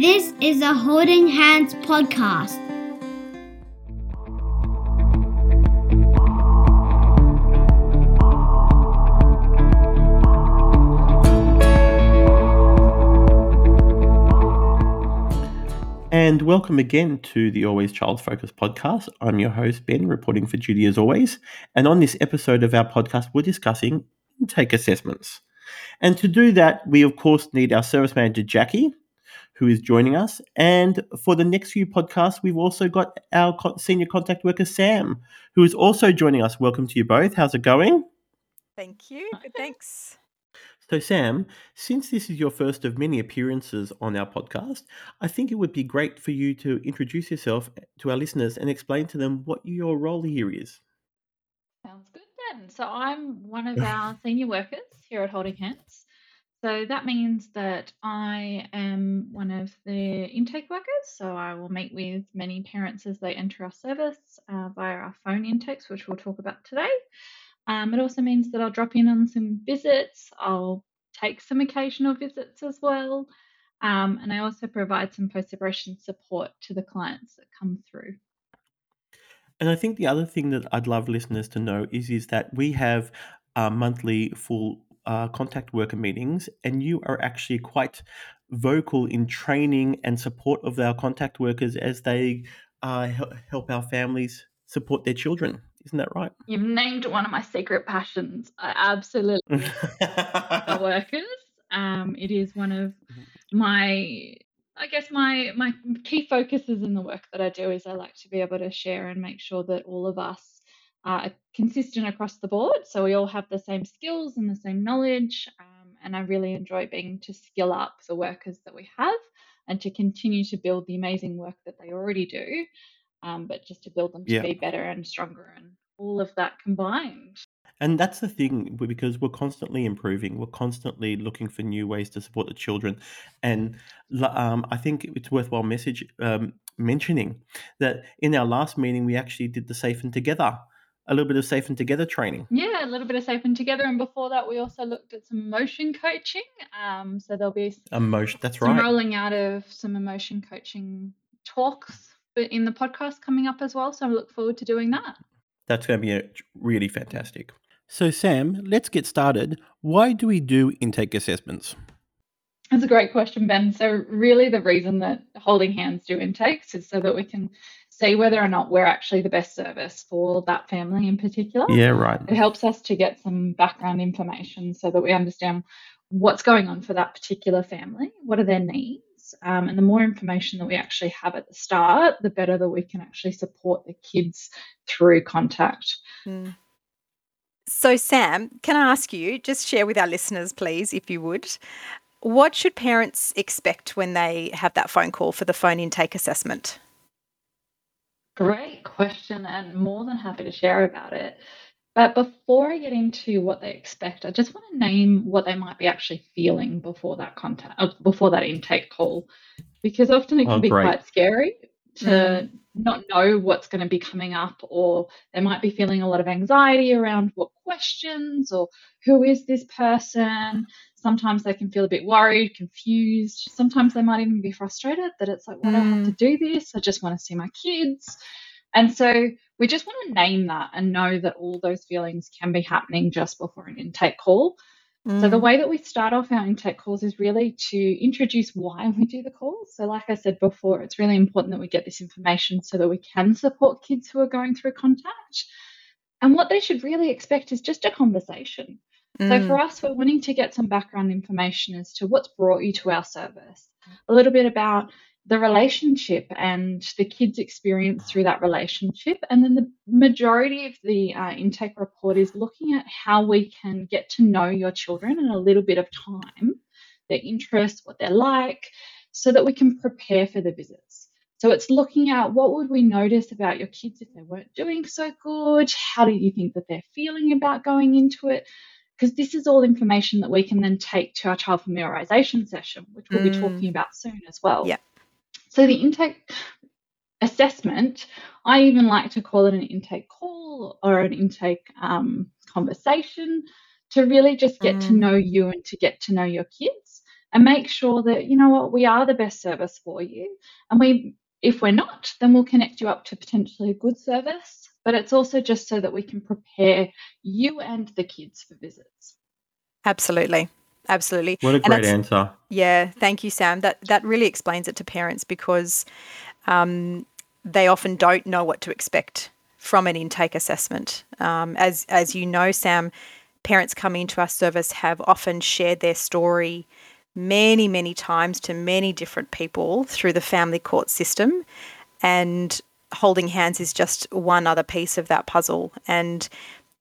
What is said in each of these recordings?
This is a Holding Hands podcast. And welcome again to the Always Child Focus podcast. I'm your host, Ben, reporting for duty as always. And on this episode of our podcast, we're discussing intake assessments. And to do that, we of course need our service manager, Jakki, who is joining us. And for the next few podcasts, we've also got our co- senior contact worker, Sam, who is also joining us. Welcome to you both. How's it going? Thank you. Good, thanks. So, Sam, since this is your first of many appearances on our podcast, I think it would be great for you to introduce yourself to our listeners and explain to them what your role here is. Sounds good then. So I'm one of our senior workers here at Holding Hands. So that means that I am one of the intake workers. So I will meet with many parents as they enter our service uh, via our phone intakes, which we'll talk about today. Um, it also means that I'll drop in on some visits. I'll take some occasional visits as well. Um, and I also provide some post separation support to the clients that come through. And I think the other thing that I'd love listeners to know is is that we have uh, monthly full uh, contact worker meetings, and you are actually quite vocal in training and support of our contact workers as they uh, help our families support their children. Isn't that right? You've named one of my secret passions. I absolutely love workers. Um, it is one of mm-hmm. my I guess my my key focuses in the work that I do is I like to be able to share and make sure that all of us are consistent across the board. So we all have the same skills and the same knowledge. Um, and I really enjoy being to skill up the workers that we have and to continue to build the amazing work that they already do, um, but just to build them to Yeah. be better and stronger and all of that combined. And that's the thing because we're constantly improving. We're constantly looking for new ways to support the children. And um, I think it's worthwhile message um, mentioning that in our last meeting we actually did the safe and together, a little bit of safe and together training. Yeah, a little bit of safe and together. And before that, we also looked at some emotion coaching. Um, so there'll be Emotion. That's some right. rolling out of some emotion coaching talks but in the podcast coming up as well. So I look forward to doing that. That's going to be a, really fantastic. So, Sam, let's get started. Why do we do intake assessments? That's a great question, Ben. So, really, the reason that holding hands do intakes is so that we can see whether or not we're actually the best service for that family in particular. Yeah, right. It helps us to get some background information so that we understand what's going on for that particular family, what are their needs. Um, and the more information that we actually have at the start, the better that we can actually support the kids through contact. Mm. So, Sam, can I ask you, just share with our listeners, please, if you would, what should parents expect when they have that phone call for the phone intake assessment? Great question, and more than happy to share about it. But before I get into what they expect, I just want to name what they might be actually feeling before that contact, uh, before that intake call, because often it can Oh, be quite scary to Mm. not know what's going to be coming up, or they might be feeling a lot of anxiety around what questions or who is this person. Sometimes they can feel a bit worried, confused. Sometimes they might even be frustrated that it's like, why do I have to do this? I just want to see my kids. And so we just want to name that and know that all those feelings can be happening just before an intake call. So the Mm. way that we start off our intake calls is really to introduce why we do the calls. So like I said before, it's really important that we get this information so that we can support kids who are going through contact. And what they should really expect is just a conversation. So Mm. for us, we're wanting to get some background information as to what's brought you to our service, a little bit about the relationship and the kids' experience through that relationship. And then the majority of the uh, intake report is looking at how we can get to know your children in a little bit of time, their interests, what they're like, so that we can prepare for the visits. So it's looking at what would we notice about your kids if they weren't doing so good? How do you think that they're feeling about going into it? Because this is all information that we can then take to our child familiarization session, which we'll be Mm. talking about soon as well. Yeah. So the intake assessment, I even like to call it an intake call or an intake um, conversation to really just get to Mm. know you and to get to know your kids and make sure that, you know what, we are the best service for you. And we, if we're not, then we'll connect you up to potentially a good service. But it's also just so that we can prepare you and the kids for visits. Absolutely. Absolutely. What a great answer. Yeah, thank you, Sam. That that really explains it to parents because um, they often don't know what to expect from an intake assessment. Um, as as you know, Sam, parents coming into our service have often shared their story many, many times to many different people through the family court system. And holding hands is just one other piece of that puzzle. And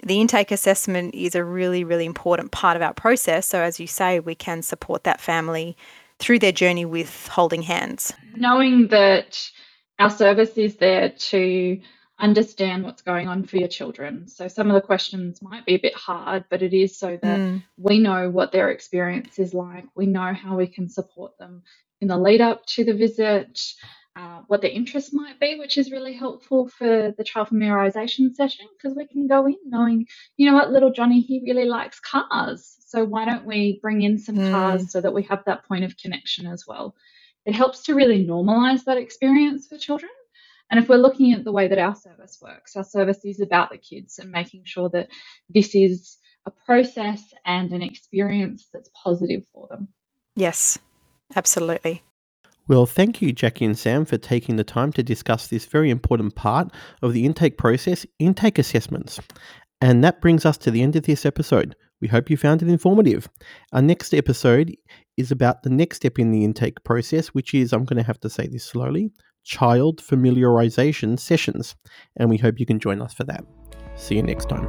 the intake assessment is a really, really important part of our process. So, as you say, we can support that family through their journey with holding hands. Knowing that our service is there to understand what's going on for your children. So some of the questions might be a bit hard, but it is so that mm. we know what their experience is like. We know how we can support them in the lead up to the visit, uh, what their interest might be, which is really helpful for the child familiarization session because we can go in knowing, you know what, little Johnny, he really likes cars. So why don't we bring in some mm. cars so that we have that point of connection as well? It helps to really normalize that experience for children and if we're looking at the way that our service works, our service is about the kids and making sure that this is a process and an experience that's positive for them. Yes, absolutely. Well, thank you, Jakki and Sam, for taking the time to discuss this very important part of the intake process intake assessments. And that brings us to the end of this episode. We hope you found it informative. Our next episode is about the next step in the intake process, which is, I'm going to have to say this slowly, child familiarization sessions, and we hope you can join us for that. See you next time.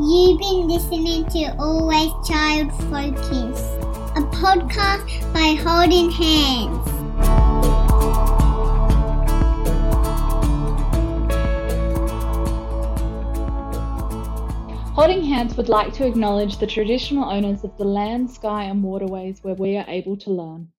You've been listening to Always Child Focus, a podcast by Holding Hands. Holding Hands would like to acknowledge the traditional owners of the land, sky, and waterways where we are able to learn.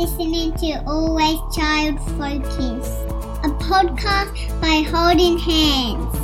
Listening to Always Child Focus, a podcast by Holding Hands.